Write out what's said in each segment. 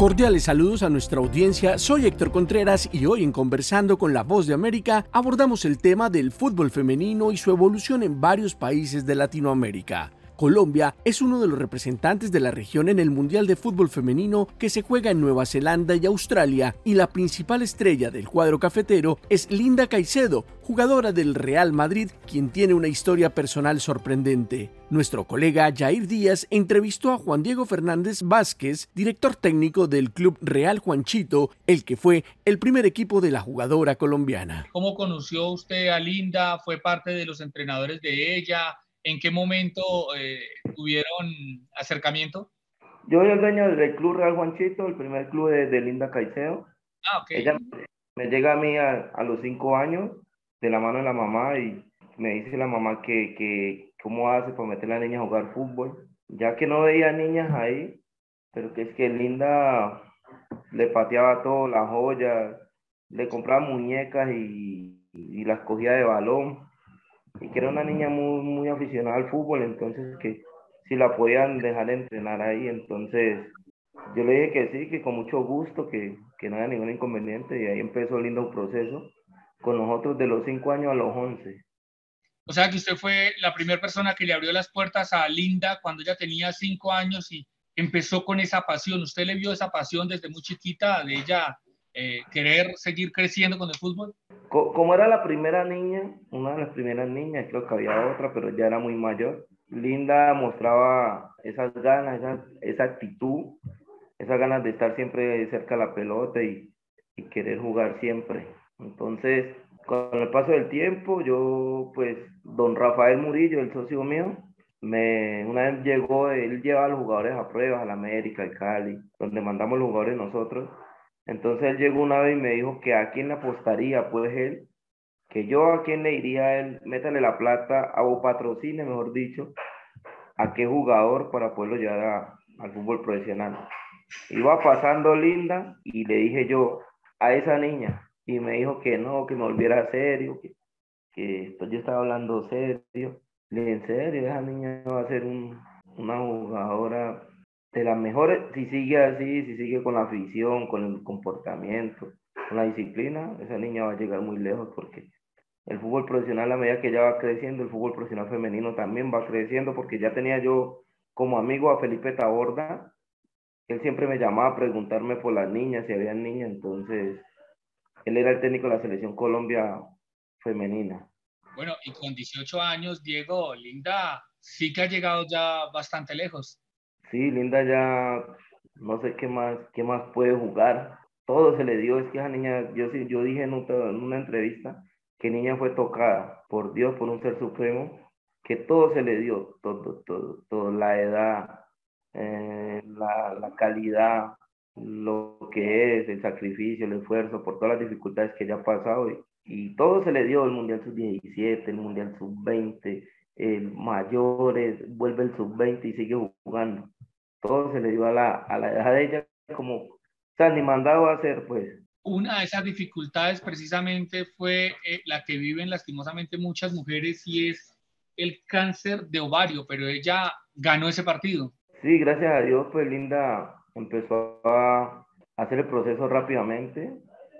Cordiales saludos a nuestra audiencia, soy Héctor Contreras y hoy en Conversando con la Voz de América abordamos el tema del fútbol femenino y su evolución en varios países de Latinoamérica. Colombia es uno de los representantes de la región en el Mundial de Fútbol Femenino que se juega en Nueva Zelanda y Australia y la principal estrella del cuadro cafetero es Linda Caicedo, jugadora del Real Madrid, quien tiene una historia personal sorprendente. Nuestro colega Jair Díaz entrevistó a Juan Diego Fernández Vázquez, director técnico del Club Real Juanchito, el que fue el primer equipo de la jugadora colombiana. ¿Cómo conoció usted a Linda? ¿Fue parte de los entrenadores de ella? ¿En qué momento eh, tuvieron acercamiento? Yo soy el dueño del Club Real Juanchito, el primer club de, Linda Caicedo. Ah, ok. Ella me llega a mí a, los cinco años de la mano de la mamá y me dice la mamá que, que cómo hace para meter a la niña a jugar fútbol, ya que no veía niñas ahí, pero que es que Linda le pateaba todo, las joyas, le compraba muñecas y, y las cogía de balón y que era una niña muy, muy aficionada al fútbol, entonces que si la podían dejar entrenar ahí, entonces yo le dije que sí, que con mucho gusto, que, que no había ningún inconveniente y ahí empezó el lindo proceso con nosotros de los 5 años a los 11. O sea que usted fue la primera persona que le abrió las puertas a Linda cuando ella tenía 5 años y empezó con esa pasión. ¿Usted le vio esa pasión desde muy chiquita de ella eh, querer seguir creciendo con el fútbol? Como era la primera niña, una de las primeras niñas, creo que había otra, pero ya era muy mayor. Linda mostraba esas ganas, esa, actitud, esas ganas de estar siempre cerca de la pelota y, y querer jugar siempre. Entonces, con el paso del tiempo, yo, pues, don Rafael Murillo, el socio mío, me, una vez llegó, él llevaba a los jugadores a pruebas, a la América, al Cali, donde mandamos los jugadores nosotros entonces él llegó una vez y me dijo que a quién le apostaría, pues él, que yo a quién le iría a él, métale la plata, o patrocine, mejor dicho, a qué jugador para poderlo llevar al fútbol profesional. Iba pasando linda y le dije yo a esa niña y me dijo que no, que me volviera serio, que, que pues yo estaba hablando serio. Le dije, en serio, esa niña va a ser un, una jugadora de las mejores, si sigue así, si sigue con la afición, con el comportamiento, con la disciplina, esa niña va a llegar muy lejos porque el fútbol profesional a medida que ella va creciendo, el fútbol profesional femenino también va creciendo porque ya tenía yo como amigo a Felipe Taborda, él siempre me llamaba a preguntarme por las niñas, si había niñas, entonces él era el técnico de la selección Colombia femenina. Bueno, y con 18 años, Diego, Linda, sí que ha llegado ya bastante lejos. Sí, Linda ya no sé qué más, qué más puede jugar. Todo se le dio, es que esa niña, yo, yo dije en, una entrevista que niña fue tocada por Dios, por un ser supremo, que todo se le dio, todo, todo, todo, la edad, eh, la, la calidad, lo que es, el sacrificio, el esfuerzo, por todas las dificultades que ella ha pasado y, y todo se le dio, el Mundial Sub-17, el Mundial Sub-20, el mayores, vuelve el Sub-20 y sigue jugando todo se le dio a la, a la edad de ella como, o sea, ni mandado a hacer, pues. Una de esas dificultades precisamente fue eh, la que viven lastimosamente muchas mujeres y es el cáncer de ovario, pero ella ganó ese partido. Sí, gracias a Dios, pues Linda empezó a hacer el proceso rápidamente.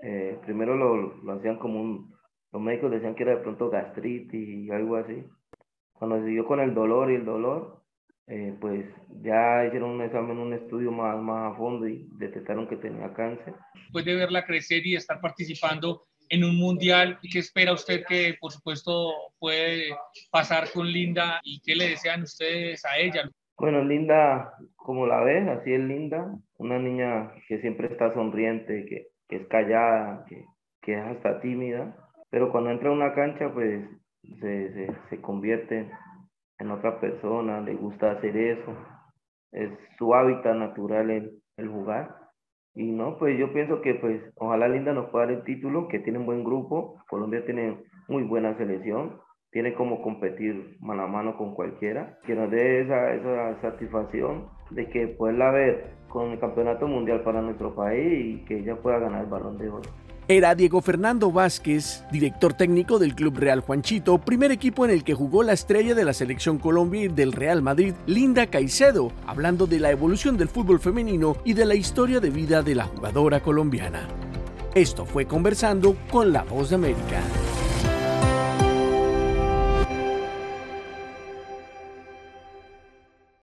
Eh, primero lo, lo, hacían como un, los médicos decían que era de pronto gastritis y algo así. Cuando siguió con el dolor y el dolor, eh, pues ya hicieron un examen, un estudio más, más a fondo y detectaron que tenía cáncer. Después de verla crecer y estar participando en un mundial, ¿qué espera usted que por supuesto puede pasar con Linda y qué le desean ustedes a ella? Bueno, Linda, como la ves, así es Linda, una niña que siempre está sonriente, que, que es callada, que, que, es hasta tímida, pero cuando entra a una cancha, pues se, se, se convierte en otra persona, le gusta hacer eso, es su hábitat natural el, jugar. Y no, pues yo pienso que pues ojalá Linda nos pueda dar el título, que tiene un buen grupo, Colombia tiene muy buena selección, tiene como competir mano a mano con cualquiera, que nos dé esa, esa satisfacción de que poderla ver con el campeonato mundial para nuestro país y que ella pueda ganar el balón de oro. Era Diego Fernando Vázquez, director técnico del Club Real Juanchito, primer equipo en el que jugó la estrella de la selección Colombia del Real Madrid, Linda Caicedo, hablando de la evolución del fútbol femenino y de la historia de vida de la jugadora colombiana. Esto fue conversando con la voz de América.